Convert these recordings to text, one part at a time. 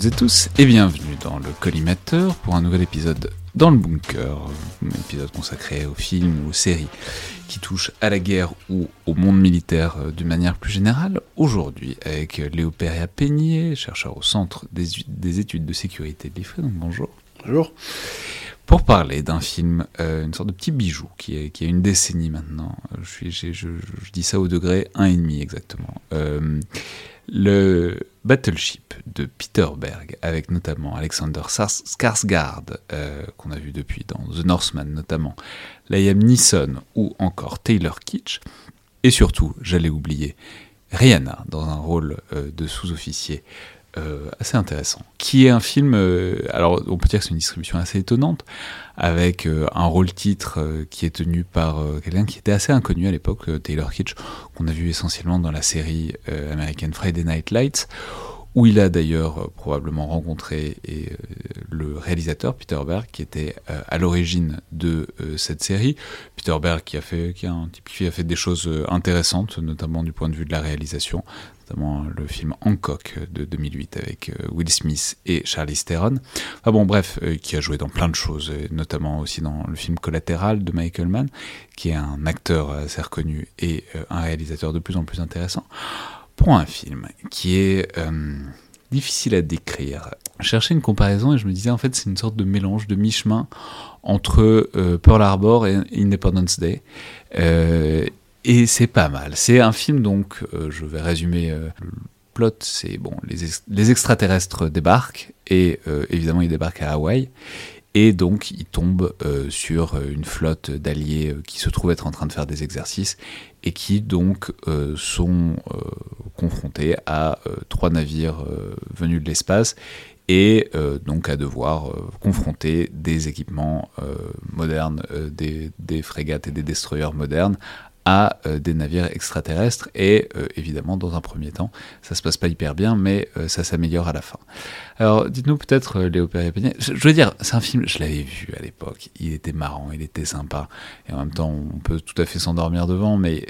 toutes et tous et bienvenue dans le collimateur pour un nouvel épisode dans le bunker, un épisode consacré aux films ou aux séries qui touchent à la guerre ou au monde militaire euh, d'une manière plus générale. Aujourd'hui avec Léo Peria Peigné, chercheur au Centre des, études de sécurité de l'IFRE, donc bonjour. Bonjour. Pour parler d'un film, euh, une sorte de petit bijou qui, est, qui a une décennie maintenant, je, suis, je, dis ça au degré 1,5 exactement. Euh, le Battleship de Peter Berg, avec notamment Alexander Skarsgård, euh, qu'on a vu depuis dans The Northman notamment, Liam Neeson ou encore Taylor Kitsch, et surtout, j'allais oublier, Rihanna dans un rôle euh, de sous-officier euh, assez intéressant, qui est un film, euh, alors on peut dire que c'est une distribution assez étonnante, avec euh, un rôle-titre qui est tenu par quelqu'un qui était assez inconnu à l'époque, Taylor Kitsch, qu'on a vu essentiellement dans la série American Friday Night Lights, où il a d'ailleurs probablement rencontré et, le réalisateur Peter Berg, qui était à l'origine de cette série. Peter Berg qui a fait, qui, a un type qui a fait des choses intéressantes, notamment du point de vue de la réalisation, notamment le film Hancock de 2008 avec euh, Will Smith et Charlie Theron. Ah bon, bref, euh, qui a joué dans plein de choses, notamment aussi dans le film Collatéral de Michael Mann, qui est un acteur assez reconnu et euh, un réalisateur de plus en plus intéressant. Pour un film qui est difficile à décrire. Cherchais une comparaison et je me disais en fait c'est une sorte de mélange de mi-chemin entre Pearl Harbor et Independence Day. Et c'est pas mal. C'est un film, donc, euh, je vais résumer euh, le plot, c'est, bon, les, extraterrestres débarquent, et euh, évidemment, ils débarquent à Hawaï, et donc ils tombent sur une flotte d'alliés qui se trouve être en train de faire des exercices, et qui donc sont confrontés à trois navires venus de l'espace, et donc à devoir confronter des équipements modernes, des, frégates et des destroyers modernes à euh, des navires extraterrestres et euh, évidemment dans un premier temps ça se passe pas hyper bien mais euh, ça s'améliore à la fin. Alors dites-nous peut-être Léo Perrier je, veux dire c'est un film je l'avais vu à l'époque il était marrant il était sympa et en même temps on peut tout à fait s'endormir devant mais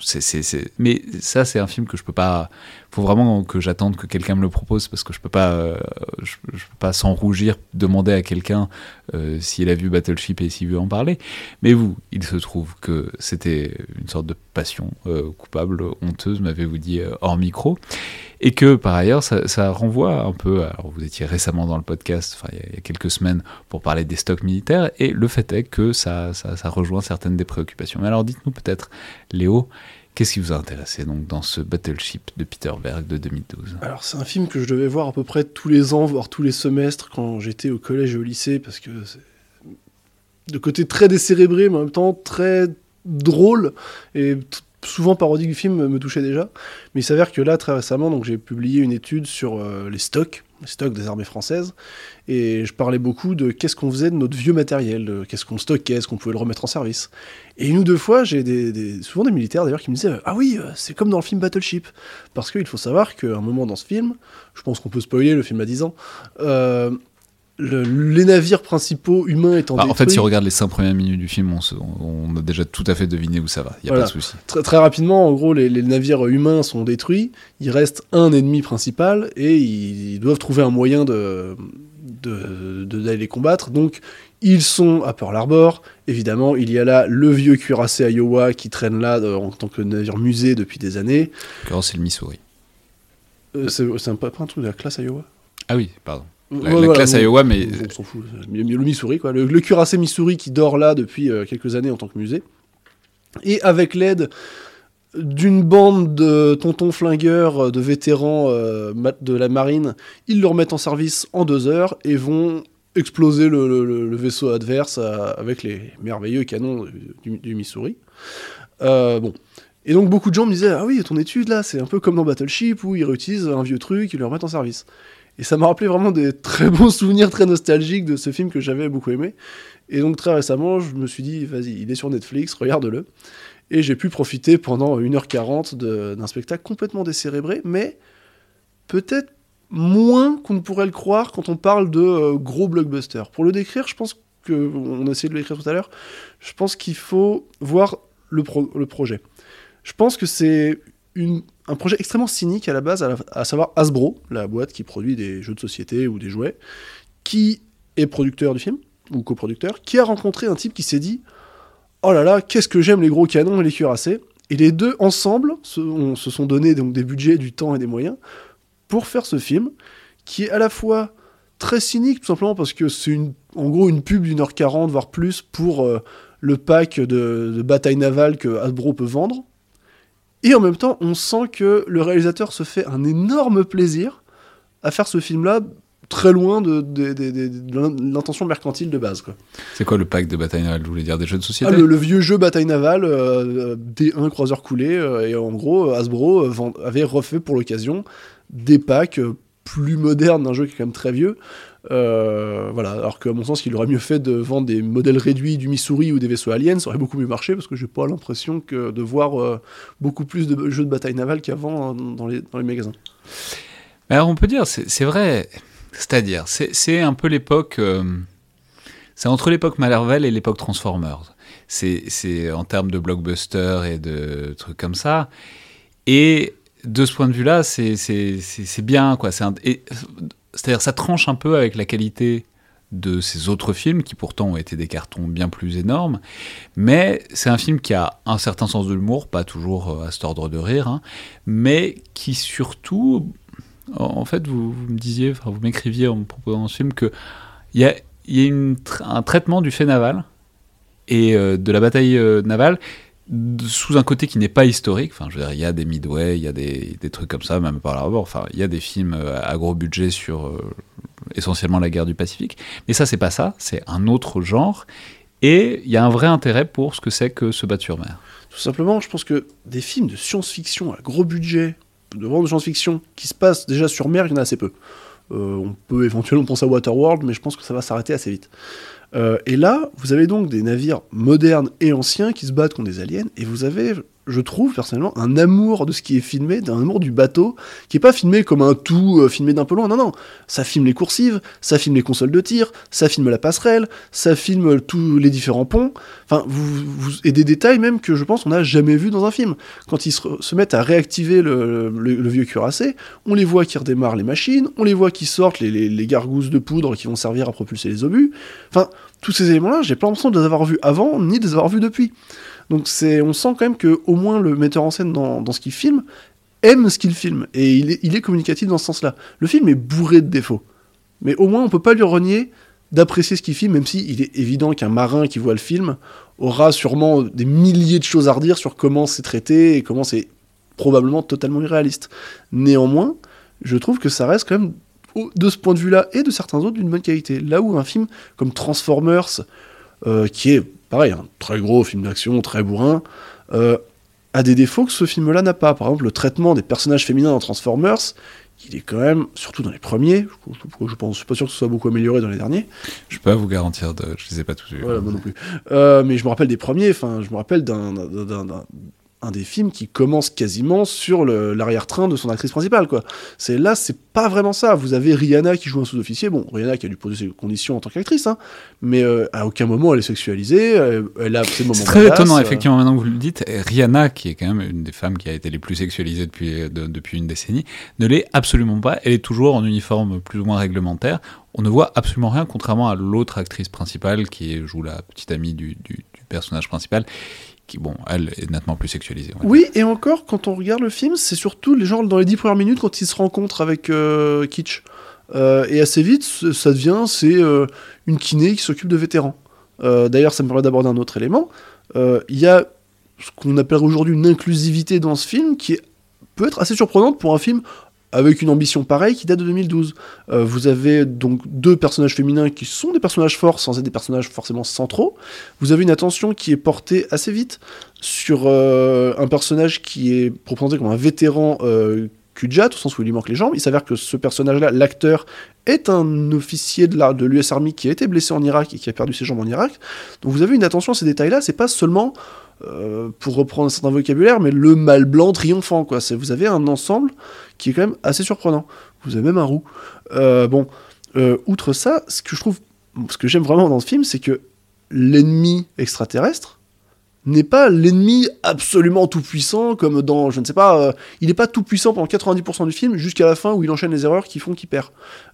c'est mais ça c'est un film que je peux pas faut vraiment que j'attende que quelqu'un me le propose parce que je peux pas, euh, je, peux pas sans rougir demander à quelqu'un euh, s'il a vu Battleship et s'il veut en parler. Mais vous, il se trouve que c'était une sorte de passion euh, coupable, honteuse, m'avez-vous dit hors micro, et que par ailleurs ça, renvoie un peu. Alors vous étiez récemment dans le podcast, enfin il y, a quelques semaines pour parler des stocks militaires, et le fait est que ça, ça, rejoint certaines des préoccupations. Mais alors dites-nous peut-être, Léo Qu'est-ce qui vous a intéressé donc dans ce Battleship de Peter Berg de 2012 Alors c'est un film que je devais voir à peu près tous les ans, voire tous les semestres quand j'étais au collège et au lycée, parce que c'est de côté très décérébré, mais en même temps très drôle et souvent parodique du film me touchait déjà. Mais il s'avère que là très récemment, j'ai publié une étude sur euh, les stocks stock des armées françaises. Et je parlais beaucoup de qu'est-ce qu'on faisait de notre vieux matériel, qu'est-ce qu'on stockait, est-ce qu'on pouvait le remettre en service. Et une ou deux fois, j'ai souvent des militaires d'ailleurs qui me disaient Ah oui, euh, c'est comme dans le film Battleship. Parce qu'il faut savoir qu'à un moment dans ce film, je pense qu'on peut spoiler, le film a 10 ans, euh, les navires principaux humains étant bah, En fait, si on regarde les 5 premières minutes du film, on, a déjà tout à fait deviné où ça va. Il n'y a pas de souci. Très, très, rapidement, en gros, les, navires humains sont détruits. Il reste un ennemi principal et ils, doivent trouver un moyen de d'aller les combattre. Donc, ils sont à Pearl Harbor. Évidemment, il y a là le vieux cuirassé Iowa qui traîne là euh, en tant que navire musée depuis des années. c'est le Missouri. Euh, c'est un, pas un truc de la classe Iowa? Ah oui, pardon. La, classe Iowa, mais. On s'en fout. Le, Missouri, quoi. Le, cuirassé Missouri qui dort là depuis euh, quelques années en tant que musée. Et avec l'aide d'une bande de tontons flingueurs, euh, de vétérans euh, de la marine, ils le remettent en service en deux heures et vont exploser le, vaisseau adverse avec les merveilleux canons du, Missouri. bon. Et donc beaucoup de gens me disaient Ah oui, ton étude là, c'est un peu comme dans Battleship où ils réutilisent un vieux truc, ils le remettent en service. Et ça m'a rappelé vraiment des très bons souvenirs très nostalgiques de ce film que j'avais beaucoup aimé. Et donc très récemment, je me suis dit, vas-y, il est sur Netflix, regarde-le. Et j'ai pu profiter pendant 1h40 d'un spectacle complètement décérébré, mais peut-être moins qu'on ne pourrait le croire quand on parle de euh, gros blockbusters. Pour le décrire, je pense que, on a essayé de l'écrire tout à l'heure, je pense qu'il faut voir le, le projet. Je pense que c'est un projet extrêmement cynique à la base, à, savoir Hasbro, la boîte qui produit des jeux de société ou des jouets, qui est producteur du film, ou coproducteur, qui a rencontré un type qui s'est dit Oh là là, qu'est-ce que j'aime les gros canons et les cuirassés Et les deux, ensemble, se, on- se sont donné donc, des budgets, du temps et des moyens pour faire ce film, qui est à la fois très cynique, tout simplement parce que c'est une, en gros une pub d'une heure quarante, voire plus, pour euh, le pack de, de bataille navale que Hasbro peut vendre. Et en même temps, on sent que le réalisateur se fait un énorme plaisir à faire ce film-là, très loin de, de- de- de- de l'intention mercantile de base. C'est quoi le pack de bataille navale? Vous voulez dire des jeux de Ah, société le, le vieux jeu bataille navale, euh, D1 croiseur coulé, euh, et en gros, Hasbro euh, avait refait pour l'occasion des packs euh, plus modernes d'un jeu qui est quand même très vieux. Euh, voilà, alors qu'à mon sens, il aurait mieux fait de vendre des modèles réduits du Missouri ou des vaisseaux aliens, ça aurait beaucoup mieux marché parce que j'ai pas l'impression que de voir euh, beaucoup plus de jeux de bataille navale qu'avant hein, dans, les, dans les magasins. Alors on peut dire, c'est vrai. C'est-à-dire, c'est un peu l'époque. euh, c'est entre l'époque Marvel et l'époque Transformers. C'est en termes de blockbuster et de trucs comme ça. Et de ce point de vue-là, c'est bien. quoi. C'est-à-dire, ça tranche un peu avec la qualité de ces autres films qui pourtant ont été des cartons bien plus énormes. Mais c'est un film qui a un certain sens de l'humour, pas toujours euh, à cet ordre de rire, hein, mais qui surtout en fait, vous, me disiez, vous m'écriviez en me proposant ce film que il y a, un traitement du fait naval et euh, de la bataille euh, navale sous un côté qui n'est pas historique. Enfin, je veux dire, il y a des Midway, il y a des, trucs comme ça, même par là Enfin, il y a des films euh, à gros budget sur euh, essentiellement la guerre du Pacifique. Mais ça, c'est pas ça. C'est un autre genre. Et il y a un vrai intérêt pour ce que c'est que se battre sur mer. Tout simplement, je pense que des films de science-fiction à gros budget, de vraiment de science-fiction, qui se passent déjà sur mer, il y en a assez peu. Euh, on peut éventuellement penser à Waterworld, mais je pense que ça va s'arrêter assez vite. Euh, et là, vous avez donc des navires modernes et anciens qui se battent contre des aliens, et vous avez, je trouve personnellement, un amour de ce qui est filmé, d'un amour du bateau, qui est pas filmé comme un tout euh, filmé d'un peu loin. Non, non, ça filme les coursives, ça filme les consoles de tir, ça filme la passerelle, ça filme tous les différents ponts. Enfin, vous, et des détails même que je pense on n'a jamais vu dans un film. Quand ils se, mettent à réactiver le, vieux cuirassé, on les voit qui redémarrent les machines, on les voit qui sortent les, les, les gargousses de poudre qui vont servir à propulser les obus. Enfin, tous ces éléments-là, j'ai pas l'impression de les avoir vus avant, ni de les avoir vus depuis. Donc c'est, on sent quand même que au moins le metteur en scène dans, ce qu'il filme aime ce qu'il filme et il est, il est communicatif dans ce sens-là. Le film est bourré de défauts, mais au moins on peut pas lui renier d'apprécier ce qu'il filme, même si il est évident qu'un marin qui voit le film aura sûrement des milliers de choses à redire sur comment c'est traité et comment c'est probablement totalement irréaliste. Néanmoins, je trouve que ça reste quand même, de ce point de vue-là et de certains autres, d'une bonne qualité. Là où un film comme Transformers, euh, qui est pareil, un très gros film d'action, très bourrin, euh, a des défauts que ce film-là n'a pas. Par exemple, le traitement des personnages féminins dans Transformers, il est quand même, surtout dans les premiers, je, je, pense, je suis pas sûr que ce soit beaucoup amélioré dans les derniers, Je peux pas vous garantir de. Je les ai pas tous vus. voilà, moi non plus. Euh, mais je me rappelle des premiers, enfin, je me rappelle d'un- un des films qui commence quasiment sur l'arrière-train de son actrice principale, quoi. C'est là, c'est pas vraiment ça. Vous avez Rihanna qui joue un sous-officier, bon, Rihanna qui a dû poser ses conditions en tant qu'actrice, hein, mais euh, à aucun moment elle est sexualisée, elle, a ses moments C'est très étonnant, euh, effectivement, maintenant que vous le dites. Rihanna, qui est quand même une des femmes qui a été les plus sexualisées depuis, de- depuis une décennie, ne l'est absolument pas. Elle est toujours en uniforme plus ou moins réglementaire. On ne voit absolument rien, contrairement à l'autre actrice principale qui joue la petite amie du, du- du personnage principal, qui, bon, elle est nettement plus sexualisée. Oui, et encore, quand on regarde le film, c'est surtout les gens dans les dix premières minutes quand ils se rencontrent avec euh, Kitsch. Euh, et assez vite, ça devient, c'est euh, une kiné qui s'occupe de vétérans. Euh, D'ailleurs, ça me permet d'aborder un autre élément. Il y a ce qu'on appelle aujourd'hui une inclusivité dans ce film qui est- peut être assez surprenante pour un film avec une ambition pareille qui date de 2012. Euh, vous avez donc deux personnages féminins qui sont des personnages forts sans être des personnages forcément centraux. Vous avez une attention qui est portée assez vite sur euh, un personnage qui est représenté comme un vétéran euh, Kujat, au sens où il lui manque les jambes. Il s'avère que ce personnage-là, l'acteur, est un officier de l'US Army qui a été blessé en Irak et qui a perdu ses jambes en Irak. Donc vous avez une attention à ces détails-là. C'est pas seulement, euh, pour reprendre un certain vocabulaire, mais le mâle blanc triomphant. Quoi. Vous avez un ensemble qui est quand même assez surprenant. Vous avez même un roux. Euh, bon, euh, outre ça, ce que je trouve, ce que j'aime vraiment dans ce film, c'est que l'ennemi extraterrestre, n'est pas l'ennemi absolument tout puissant comme dans je ne sais pas euh, il n'est pas tout puissant pendant 90% du film jusqu'à la fin où il enchaîne les erreurs qui font qu'il perd.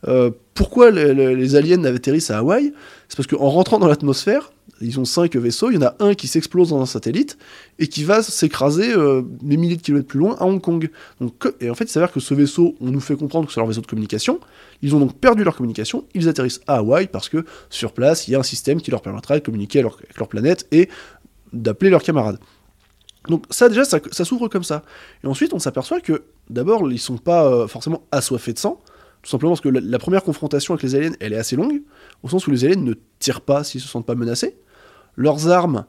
Euh, pourquoi les, aliens atterrissent à Hawaï? C'est parce qu'en rentrant dans l'atmosphère ils ont cinq vaisseaux il y en a un qui s'explose dans un satellite et qui va s'écraser euh, des milliers de kilomètres plus loin à Hong Kong. Donc et en fait il s'avère que ce vaisseau on nous fait comprendre que c'est leur vaisseau de communication. Ils ont donc perdu leur communication ils atterrissent à Hawaï parce que sur place il y a un système qui leur permettra de communiquer avec leur planète et d'appeler leurs camarades. Donc ça déjà, ça, s'ouvre comme ça. Et ensuite, on s'aperçoit que d'abord, ils sont pas euh, forcément assoiffés de sang, tout simplement parce que la, la première confrontation avec les aliens, elle est assez longue, au sens où les aliens ne tirent pas s'ils se sentent pas menacés. Leurs armes,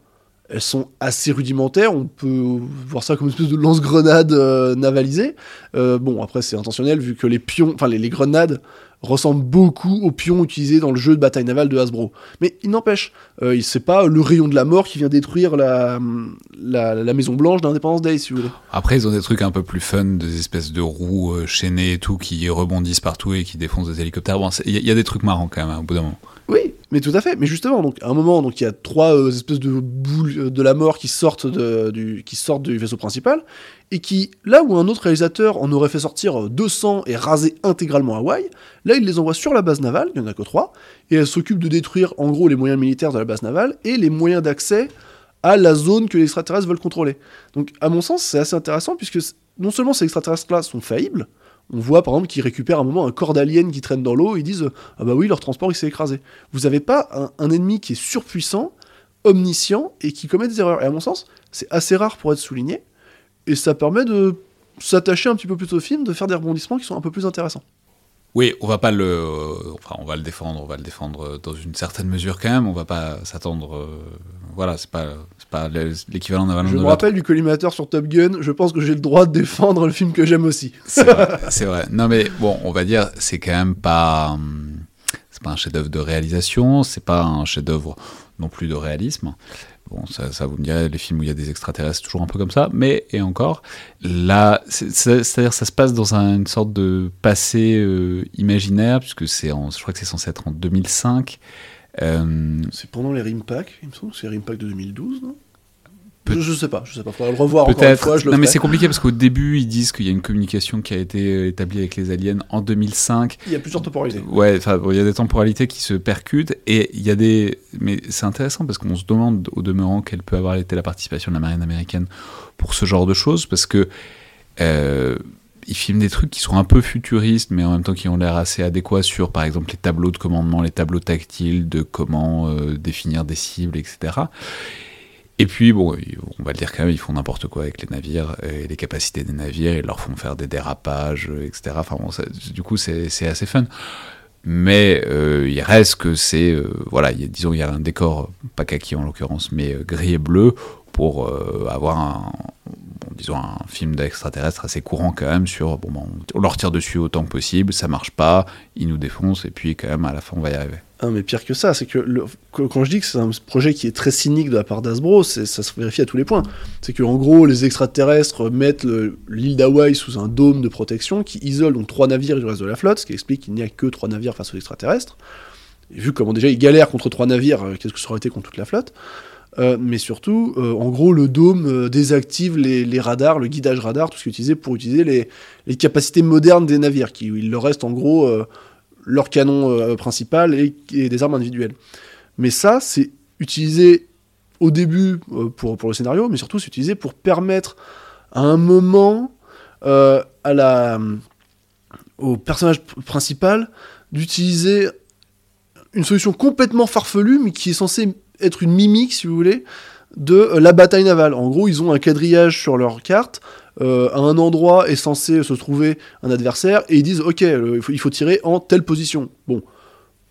elles sont assez rudimentaires, on peut voir ça comme une espèce de lance-grenade euh, navalisée. Euh, bon, après, c'est intentionnel, vu que les pions, enfin les, grenades ressemblent beaucoup aux pions utilisés dans le jeu de bataille navale de Hasbro. Mais il n'empêche, euh, c'est pas le rayon de la mort qui vient détruire la, la, Maison Blanche d'Independence Day, si vous voulez. Après, ils ont des trucs un peu plus fun, des espèces de roues euh, chaînées et tout qui rebondissent partout et qui défoncent des hélicoptères. Bon, c'est- il y, a- il y a des trucs marrants quand même, hein, au bout d'un moment. Oui, mais tout à fait. Mais justement, donc à un moment, donc il y a trois euh, espèces de boules euh, de la mort qui sortent de- du qui sortent du vaisseau principal et qui là où un autre réalisateur en aurait fait sortir euh, 200 et raser intégralement Hawaï, là il les envoie sur la base navale, il n'y en a que trois, et elle s'occupe de détruire en gros les moyens militaires de la base navale et les moyens d'accès à la zone que les extraterrestres veulent contrôler. Donc à mon sens, c'est assez intéressant puisque non seulement ces extraterrestres-là sont faillibles, on voit par exemple qu'ils récupèrent un moment un corps d'alien qui traîne dans l'eau ils disent ah bah oui leur transport il s'est écrasé. Vous n'avez pas un, un ennemi qui est surpuissant, omniscient et qui commet des erreurs. Et à mon sens, c'est assez rare pour être souligné et ça permet de s'attacher un petit peu plus au film, de faire des rebondissements qui sont un peu plus intéressants. Oui, on va pas le, enfin, on va le défendre, on va le défendre dans une certaine mesure quand même. On va pas s'attendre, euh, voilà, c'est pas, c'est pas le- l'équivalent d'un Je me rappelle du collimateur sur Top Gun, je pense que j'ai le droit de défendre le film que j'aime aussi. C'est vrai, vrai. Non mais bon, on va dire, c'est quand même pas, c'est pas un chef-d'œuvre de réalisation, c'est pas un chef-d'œuvre non plus de réalisme. Bon, ça, vous me direz, les films où il y a des extraterrestres, toujours un peu comme ça, mais et encore, là, c'est- c'est- c'est-à-dire ça se passe dans un- une sorte de passé euh, imaginaire, puisque c'est, je crois que c'est censé être en 2005. Euh, C'est pendant les Rimpack, il me semble, c'est les Rimpack de 2012, non? Peut- je, sais pas, je sais pas, faudra le revoir encore une Peut-être. fois, je le Non, mais c'est compliqué parce qu'au début, ils disent qu'il y a une communication qui a été euh, établie avec les aliens en 2005. Il y a plusieurs temporalités. Ouais, enfin, bon, il y a des temporalités qui se percutent et il y a des. Mais c'est intéressant parce qu'on se demande au demeurant quelle peut avoir été la participation de la marine américaine pour ce genre de choses parce que. Euh, ils filment des trucs qui sont un peu futuristes, mais en même temps qui ont l'air assez adéquats sur, par exemple, les tableaux de commandement, les tableaux tactiles de comment euh, définir des cibles, etc. Et puis, bon, on va le dire quand même, ils font n'importe quoi avec les navires et les capacités des navires, ils leur font faire des dérapages, euh, etc. Enfin bon, du coup, c'est assez fun. Mais euh, il reste que c'est, euh, voilà, disons, il y a un décor, pas kaki en l'occurrence, mais gris et bleu, pour avoir un, disons, un film d'extraterrestre assez courant quand même sur, bon, ben, on- on leur tire dessus autant que possible, ça marche pas, ils nous défoncent, et puis quand même, à la fin, on va y arriver. Ah, mais pire que ça, c'est que quand je dis que c'est un projet qui est très cynique de la part d'Asbro, ça se vérifie à tous les points. C'est que en gros, les extraterrestres mettent le- l'île d'Hawaï sous un dôme de protection qui isole donc trois navires du reste de la flotte, ce qui explique qu'il n'y a que trois navires face aux extraterrestres. Et vu comment déjà ils galèrent contre trois navires, euh, qu'est-ce que ça aurait été contre toute la flotte Euh, mais surtout, euh, en gros, le dôme désactive les, radars, le guidage radar, tout ce qui est utilisé pour utiliser les, les capacités modernes des navires, qui il leur reste en gros leur canon euh, principal et, des armes individuelles. Mais ça, c'est utilisé au début euh, pour, pour le scénario, mais surtout c'est utilisé pour permettre à un moment euh, à la, au personnage pr- principal d'utiliser une solution complètement farfelue, mais qui est censée être une mimique, si vous voulez, de la bataille navale. En gros, ils ont un quadrillage sur leur carte. Euh, à un endroit est censé se trouver un adversaire et ils disent ok le- il, faut, il faut tirer en telle position. Bon,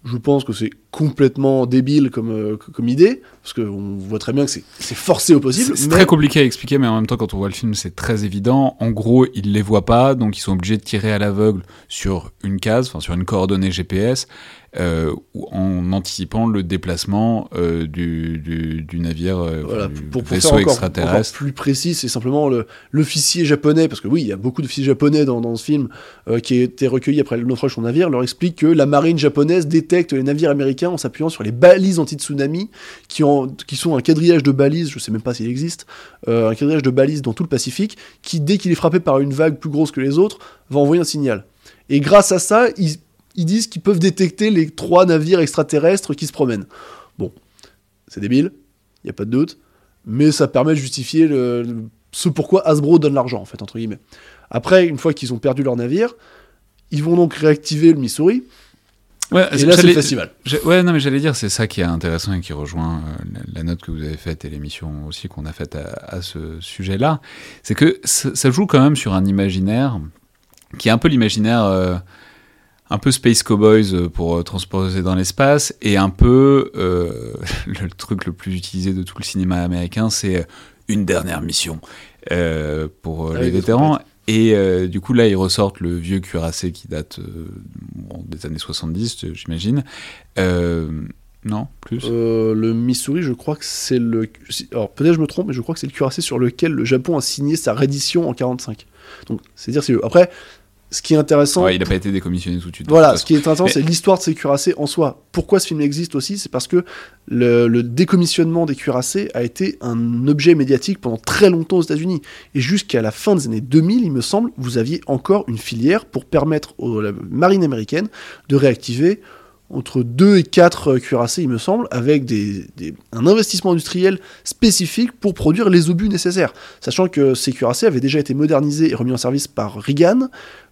je pense que c'est complètement débile comme, euh, comme idée parce qu'on voit très bien que c'est forcé au possible. C'est c'est mais- très compliqué à expliquer, mais en même temps, quand on voit le film, c'est très évident. En gros, ils les voient pas, donc ils sont obligés de tirer à l'aveugle sur une case, enfin sur une coordonnée GPS. Euh, en anticipant le déplacement euh, du, du, du, navire, euh, voilà, du pour, pour vaisseau faire encore, extraterrestre. encore plus précis, c'est simplement le- l'officier japonais, parce que oui, il y a beaucoup d'officiers japonais dans, dans ce film euh, qui a été recueilli après le naufrage de son navire, leur explique que la marine japonaise détecte les navires américains en s'appuyant sur les balises anti-tsunami, qui, qui sont un quadrillage de balises, je sais même pas s'il existe, un quadrillage de balises dans tout le Pacifique, qui dès qu'il est frappé par une vague plus grosse que les autres, va envoyer un signal. Et grâce à ça, ils, ils disent qu'ils peuvent détecter les trois navires extraterrestres qui se promènent. Bon, c'est débile, il n'y a pas de doute, mais ça permet de justifier le, le- ce pourquoi Hasbro donne l'argent, en fait, entre guillemets. Après, une fois qu'ils ont perdu leur navire, ils vont donc réactiver le Missouri, Ouais, et là, c'est le festival. Ouais, non, mais j'allais dire, c'est ça qui est intéressant et qui rejoint euh, la, la note que vous avez faite et l'émission aussi qu'on a faite à, à ce sujet-là. C'est que ça, ça joue quand même sur un imaginaire qui est un peu l'imaginaire euh, un peu Space Cowboys euh, pour euh, transposer dans l'espace et un peu euh, le truc le plus utilisé de tout le cinéma américain, c'est une dernière mission euh, pour Avec les vétérans. Et euh, du coup, là, ils ressortent le vieux cuirassé qui date bon, des années 70, euh, j'imagine. Non, plus? Le Missouri, je crois que c'est le. Alors peut-être je me trompe, mais je crois que c'est le cuirassé sur lequel le Japon a signé sa reddition en 45. Donc c'est dire si après, ce qui est intéressant, Ouais, Il n'a pas été décommissionné tout de suite. voilà, ce qui est intéressant, Mais- c'est l'histoire de ces cuirassés en soi. Pourquoi ce film existe aussi, c'est parce que le, le décommissionnement des cuirassés a été un objet médiatique pendant très longtemps aux États-Unis. Et jusqu'à la fin des années 2000, il me semble, vous aviez encore une filière pour permettre à la marine américaine de réactiver entre 2 et 4 cuirassés, il me semble, avec un investissement industriel spécifique pour produire les obus nécessaires. Sachant que ces cuirassés avaient déjà été modernisés et remis en service par Reagan,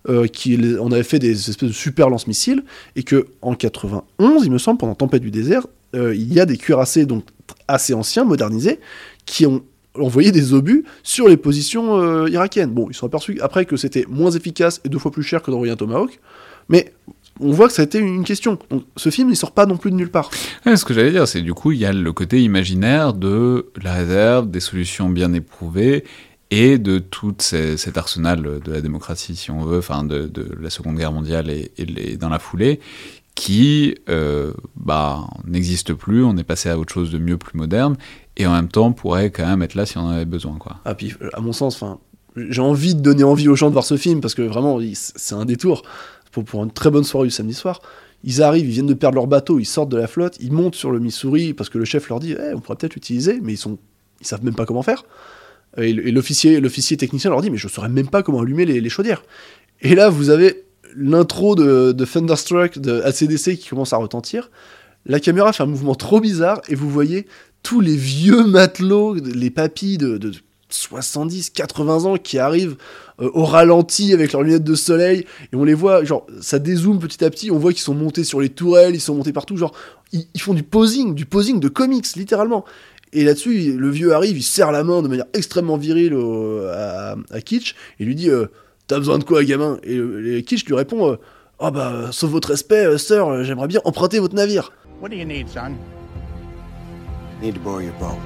euh, qui on avait fait des espèces de super lance-missiles, et que en 91, il me semble, pendant Tempête du désert, euh, il y a des cuirassés donc assez anciens, modernisés, qui ont envoyé des obus sur les positions euh, irakiennes. Bon, ils sont aperçus après que c'était moins efficace et deux fois plus cher que d'envoyer un Tomahawk, mais on voit que ça a été une question. Donc ce film, il sort pas non plus de nulle part. Ouais, ce que j'allais dire, c'est du coup, il y a le côté imaginaire de la réserve, des solutions bien éprouvées et de tout ces- cet arsenal de la démocratie, si on veut, enfin de, de la Seconde Guerre mondiale et, dans la foulée, qui euh, bah, n'existe plus, on est passé à autre chose de mieux, plus moderne, et en même temps pourrait quand même être là si on en avait besoin. Quoi. Ah, puis, euh, à mon sens, j'ai envie de donner envie aux gens de voir ce film parce que vraiment, c'est un détour pour, une très bonne soirée du samedi soir. Ils arrivent, ils viennent de perdre leur bateau, ils sortent de la flotte, ils montent sur le Missouri parce que le chef leur dit Eh, on pourrait peut-être l'utiliser, mais ils sont, ils savent même pas comment faire. Et, l'officier, l'officier technicien leur dit mais je saurais même pas comment allumer les, chaudières. Et là, vous avez l'intro de, de Thunderstruck de ACDC qui commence à retentir. La caméra fait un mouvement trop bizarre et vous voyez tous les vieux matelots, les papis de 70, 80 ans qui arrivent euh, au ralenti avec leurs lunettes de soleil et on les voit, genre, ça dézoome petit à petit, on voit qu'ils sont montés sur les tourelles, ils sont montés partout, genre, ils, ils font du posing, du posing de comics, littéralement. Et là-dessus, le vieux arrive, il serre la main de manière extrêmement virile au- à, à Kitsch et lui dit euh, T'as besoin de quoi, gamin? Et, euh, et Kitsch lui répond euh, Ah bah, sauf votre respect, euh, sœur, j'aimerais bien emprunter votre navire. What do you need, son? Need to borrow your boat.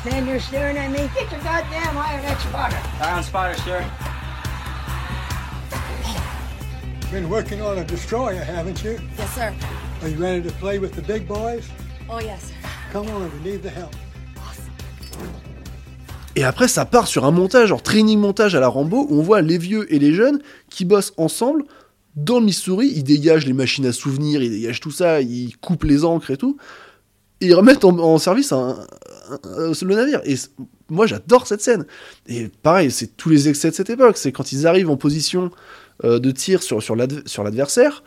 Stand there staring at me? Get your goddamn eye on that spotter! Eye on spotter, sir. Been working on a destroyer, haven't you? Yes, sir. Are you ready to play with the big boys? Oh, yes, sir. Come on, we need the help. Et après, ça part sur un montage, genre training montage à la Rambo, où on voit les vieux et les jeunes qui bossent ensemble dans le Missouri. Ils dégagent les machines à souvenirs, ils dégagent tout ça, ils coupent les encres et tout. Ils remettent en, service un- le navire. Et moi, j'adore cette scène. Et pareil, c'est tous les excès de cette époque. C'est quand ils arrivent en position euh, de tir sur, sur l'adversaire.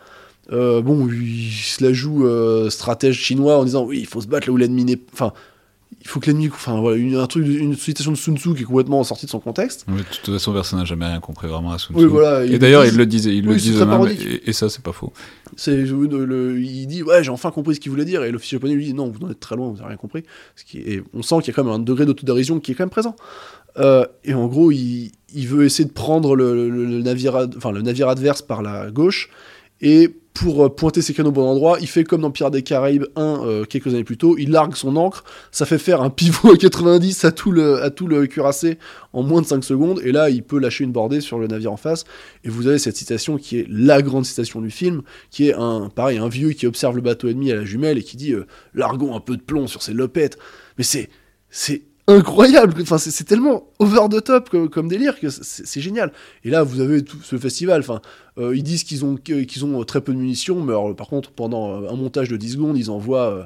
Euh, bon, ils se la jouent euh, stratège chinois en disant oui, il faut se battre là où l'ennemi n'est. Enfin, il faut que l'ennemi, enfin voilà, une, un truc, une citation de Sun Tzu qui est complètement sortie de son contexte. Oui, de toute façon, personne n'a jamais rien compris vraiment à Sun Oui, Tzu. voilà. Et d'ailleurs, ils le disent, ils le Oui, parodique. et, et ça, c'est pas faux. C'est il dit ouais j'ai enfin compris ce qu'il voulait dire et l'officier japonais lui dit non vous en êtes très loin vous n'avez rien compris ce qui est, et on sent qu'il y a quand même un degré d'autodérision qui est quand même présent Euh, et en gros il, il veut essayer de prendre le, le- le navire ad- enfin le navire adverse par la gauche et pour euh, pointer ses canons au bon endroit. Il fait comme dans Pirates des Caraïbes 1 euh, quelques années plus tôt. Il largue son ancre ça fait faire un pivot à 90 à tout le, à tout le cuirassé en moins de 5 secondes. Et là il peut lâcher une bordée sur le navire en face. Et vous avez cette citation qui est la grande citation du film qui est un pareil un vieux qui observe le bateau ennemi à la jumelle et qui dit euh, largons un peu de plomb sur ses lopettes. Mais c'est c'est incroyable. C'est tellement over the top comme, délire que c'est génial. Et là vous avez tout ce festival. Enfin euh, ils disent qu'ils ont ont très peu de munitions mais par contre pendant euh, un montage de 10 secondes ils envoient euh,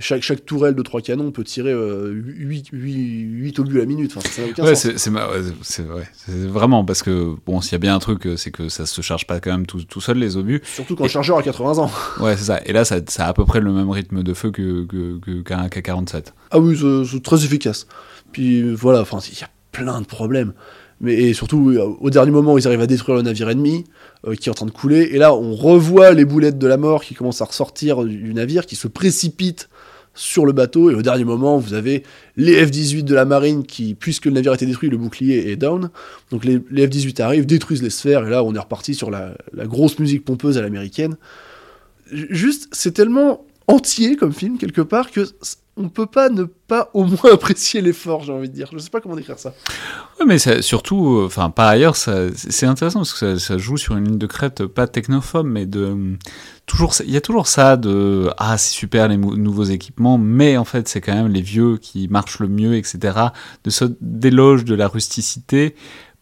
chaque, chaque tourelle de 3 canons peut tirer euh, 8, 8, obus à la minute enfin ça n'a aucun Ouais, c'est ouais, vraiment parce que bon, s'il y a bien un truc, euh, c'est que ça se charge pas quand même tout, tout seul les obus. surtout quand le chargeur a 80 ans Ouais, c'est ça. Et là, ça, ça a à peu près le même rythme de feu que que- que- qu'un K47. Ah oui, c'est très efficace. Puis euh, voilà, enfin, il y a plein de problèmes. Mais et surtout, euh, au dernier moment, ils arrivent à détruire le navire ennemi euh, qui est en train de couler. Et là, on revoit les boulettes de la mort qui commencent à ressortir du navire, qui se précipitent sur le bateau. Et au dernier moment, vous avez les F-18 de la marine qui, puisque le navire a été détruit, le bouclier est down. Donc les, les F-18 arrivent, détruisent les sphères. Et là, on est reparti sur la, grosse musique pompeuse à l'américaine. Juste, c'est tellement entier comme film quelque part que on peut pas ne pas au moins apprécier l'effort, j'ai envie de dire. Je sais pas comment décrire ça. Ouais, mais surtout, euh, enfin, par ailleurs, c'est intéressant parce que ça, joue sur une ligne de crête pas technophobe, mais de toujours, il y a toujours ça de ah c'est super les nouveaux équipements, mais en fait c'est quand même les vieux qui marchent le mieux, etc. De ce d'éloge de la rusticité.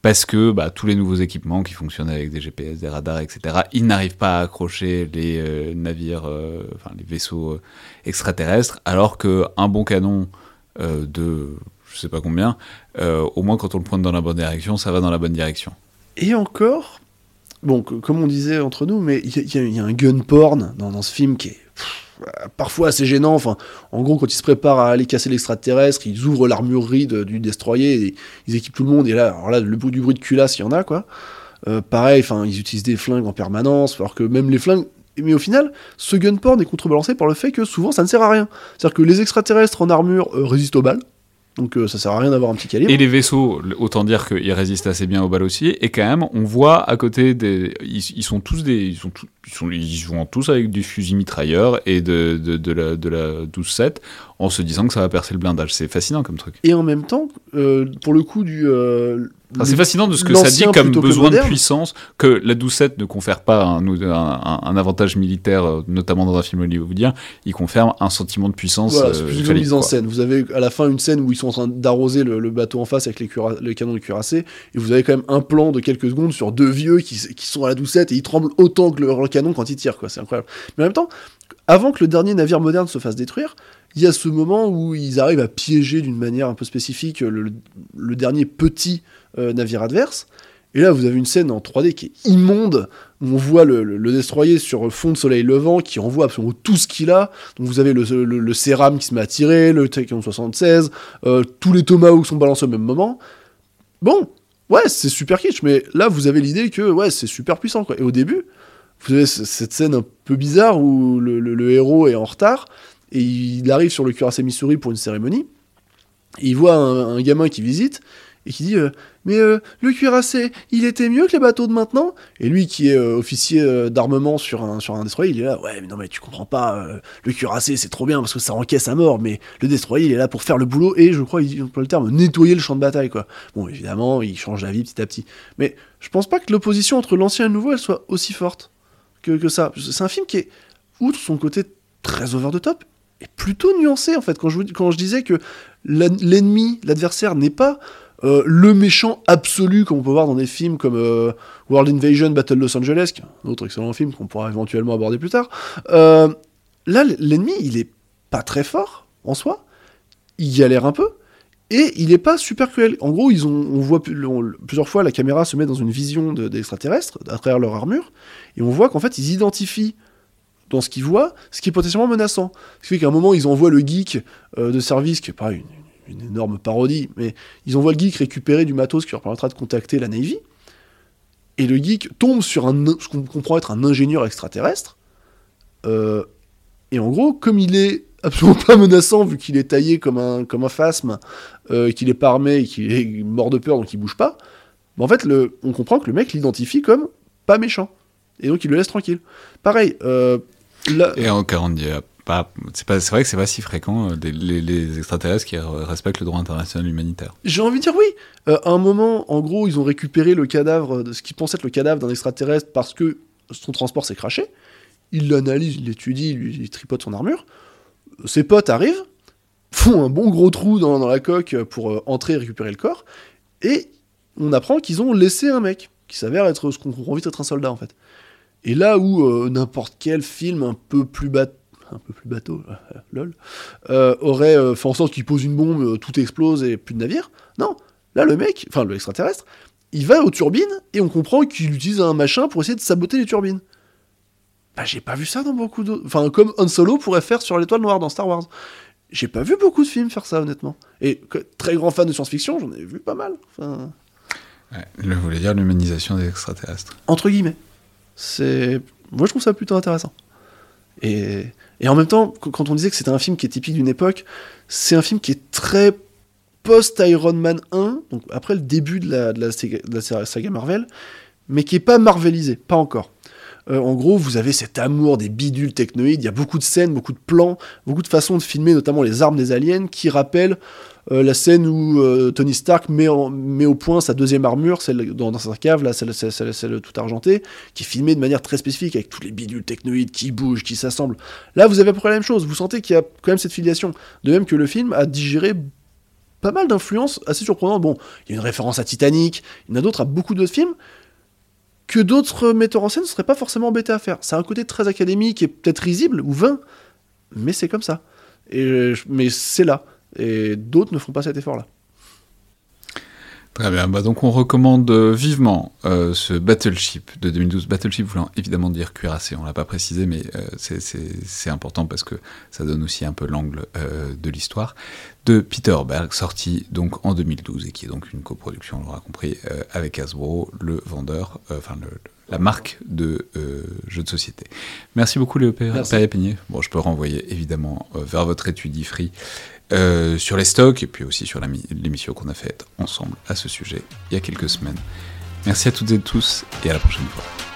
Parce que bah, tous les nouveaux équipements qui fonctionnent avec des GPS, des radars, etc., ils n'arrivent pas à accrocher les euh, navires, euh, enfin les vaisseaux euh, extraterrestres, alors que un bon canon de je sais pas combien, au moins quand on le pointe dans la bonne direction, ça va dans la bonne direction. Et encore, bon, comme on disait entre nous, mais il y, a- un gun porn dans, ce film qui est parfois assez gênant. Enfin, en gros, quand ils se préparent à aller casser l'extraterrestre, ils ouvrent l'armurerie du destroyer, et ils équipent tout le monde. Et là, alors là, le du bruit de culasse, il y en a quoi. Euh, pareil, enfin, ils utilisent des flingues en permanence, alors que même les flingues. Mais au final, ce gun porn est contrebalancé par le fait que souvent ça ne sert à rien. C'est-à-dire que les extraterrestres en armure euh, résistent aux balles, donc euh, ça sert à rien d'avoir un petit calibre. Et les vaisseaux, autant dire qu'ils résistent assez bien aux balles aussi, et quand même, on voit à côté des... Ils, ils sont tous des... Ils, sont tous- ils, sont, ils jouent tous avec du fusil mitrailleur et de, de, de la, de la 12-7, en se disant que ça va percer le blindage. C'est fascinant comme truc. Et en même temps, euh, pour le coup du. euh, Enfin, c'est fascinant de ce que ça dit comme besoin de puissance, que la 12-7 ne confère pas un, un- un- un avantage militaire, euh, notamment dans un film hollywoodien, il confère un sentiment de puissance. Voilà, c'est euh, plus une mise en scène. Vous avez à la fin une scène où ils sont en train d'arroser le, le bateau en face avec les, canons de cuirassé, et vous avez quand même un plan de quelques secondes sur deux vieux qui, sont à la doucette et ils tremblent autant que leur canon quand ils tirent, quoi. C'est incroyable. Mais en même temps, avant que le dernier navire moderne se fasse détruire, il y a ce moment où ils arrivent à piéger d'une manière un peu spécifique le, le dernier petit euh, navire adverse. Et là, vous avez une scène en 3D qui est immonde, où on voit le, destroyer sur fond de soleil levant, qui envoie absolument tout ce qu'il a. Donc vous avez le, le, Céram qui se met à tirer, le Taekwondo 76, euh, tous les Tomahawks sont balancés au même moment. Bon, ouais, c'est super kitsch, mais là, vous avez l'idée que ouais, c'est super puissant. Quoi. Et au début, vous avez cette scène un peu bizarre où le, héros est en retard, et il arrive sur le cuirassé Missouri pour une cérémonie, et il voit un gamin qui visite, et qui dit euh, Mais euh, le cuirassé, il était mieux que les bateaux de maintenant? Et lui, qui est euh, officier d'armement sur un, sur un destroyer, il est là Ouais, mais non, mais tu comprends pas, le cuirassé, c'est trop bien parce que ça encaisse à mort, mais le destroyer, il est là pour faire le boulot et je crois, il emploie le terme, nettoyer le champ de bataille, quoi. Bon, évidemment, il change d'avis petit à petit. Mais je pense pas que l'opposition entre l'ancien et le nouveau, elle soit aussi forte que, que ça. C'est un film qui est, outre son côté très over the top, est plutôt nuancé en fait. Quand je, quand je disais que l'en- l'ennemi, l'adversaire n'est pas euh, le méchant absolu comme on peut voir dans des films comme euh, World Invasion, Battle Los Angeles, un autre excellent film qu'on pourra éventuellement aborder plus tard. Euh, là, l'ennemi, il est pas très fort en soi. Il galère un peu. Et il est pas super cruel. En gros, ils ont, on voit plusieurs fois la caméra se met dans une vision de- d'extraterrestres à travers leur armure, et on voit qu'en fait ils identifient dans ce qu'ils voient, ce qui est potentiellement menaçant. Ce qui fait qu'à un moment, ils envoient le geek de service, qui est pas une, une énorme parodie, mais ils envoient le geek récupérer du matos qui leur permettra de contacter la Navy. Et le geek tombe sur un, ce qu'on comprend être un ingénieur extraterrestre. Euh, et en gros, comme il est absolument pas menaçant, vu qu'il est taillé comme un, comme un phasme, euh, qu'il est pas armé qu'il est mort de peur, donc il bouge pas, bah, en fait, le, on comprend que le mec l'identifie comme pas méchant. Et donc il le laisse tranquille. Pareil, euh, Et dit, euh, c'est pas, c'est vrai que c'est pas si fréquent euh, les, extraterrestres qui respectent le droit international humanitaire. J'ai envie de dire oui. Euh, à un moment, en gros, ils ont récupéré le cadavre de ce qui pensait être le cadavre d'un extraterrestre parce que son transport s'est craché. Ils l'analysent, ils l'étudient, lui, il tripote son armure. Ses potes arrivent, font un bon gros trou dans, la coque pour euh, entrer et récupérer le corps. Et on apprend qu'ils ont laissé un mec qui s'avère être ce qu'on comprend vite être un soldat en fait. Et là où n'importe quel film un peu plus bat un peu plus bateau, lol, euh, aurait euh, fait en sorte qu'il pose une bombe, euh, tout explose et plus de navire. Non, là le mec, enfin le extraterrestre, il va aux turbines et on comprend qu'il utilise un machin pour essayer de saboter les turbines. Bah j'ai pas vu ça dans beaucoup d'autres... Enfin comme Han Solo pourrait faire sur l'étoile noire dans Star Wars. J'ai pas vu beaucoup de films faire ça honnêtement. Et que- très grand fan de science-fiction, j'en ai vu pas mal. Enfin, Ouais, je voulais dire l'humanisation des extraterrestres. entre guillemets. C'est... Moi je trouve ça plutôt intéressant. Et, et en même temps, qu- quand on disait que c'était un film qui est typique d'une époque, c'est un film qui est très post-Iron Man 1, donc après le début de la, saga Marvel, mais qui est pas marvelisé, pas encore. Euh, en gros, vous avez cet amour des bidules technoïdes, il y a beaucoup de scènes, beaucoup de plans, beaucoup de façons de filmer, notamment les armes des aliens, qui rappellent euh, la scène où euh, Tony Stark met, au point sa deuxième armure, celle dans, dans sa cave, là, celle, celle, tout argentée, qui est filmée de manière très spécifique, avec tous les bidules technoïdes qui bougent, qui s'assemblent. Là, vous avez à peu près la même chose, vous sentez qu'il y a quand même cette filiation. De même que le film a digéré pas mal d'influences assez surprenantes. Bon, il y a une référence à Titanic, il y en a d'autres à beaucoup d'autres films, que d'autres metteurs en scène ne seraient pas forcément embêtés à faire. C'est un côté très académique et peut-être risible ou vain, mais c'est comme ça. Et, mais c'est là. Et d'autres ne font pas cet effort-là. Très bien, bah donc on recommande euh, vivement euh, ce Battleship de 2012. Battleship voulant évidemment dire cuirassé, on l'a pas précisé, mais euh, c'est- important parce que ça donne aussi un peu l'angle de l'histoire. De Peter Berg, sorti donc en 2012 et qui est donc une coproduction, on l'aura compris, avec Hasbro, le vendeur, enfin le- la marque de euh, jeux de société. Merci beaucoup Léo Merci. Perrier-Peigné. Bon, je peux renvoyer évidemment euh, vers votre étude free euh, sur les stocks et puis aussi sur l'émission qu'on a faite ensemble à ce sujet il y a quelques semaines. Merci à toutes et tous et à la prochaine fois.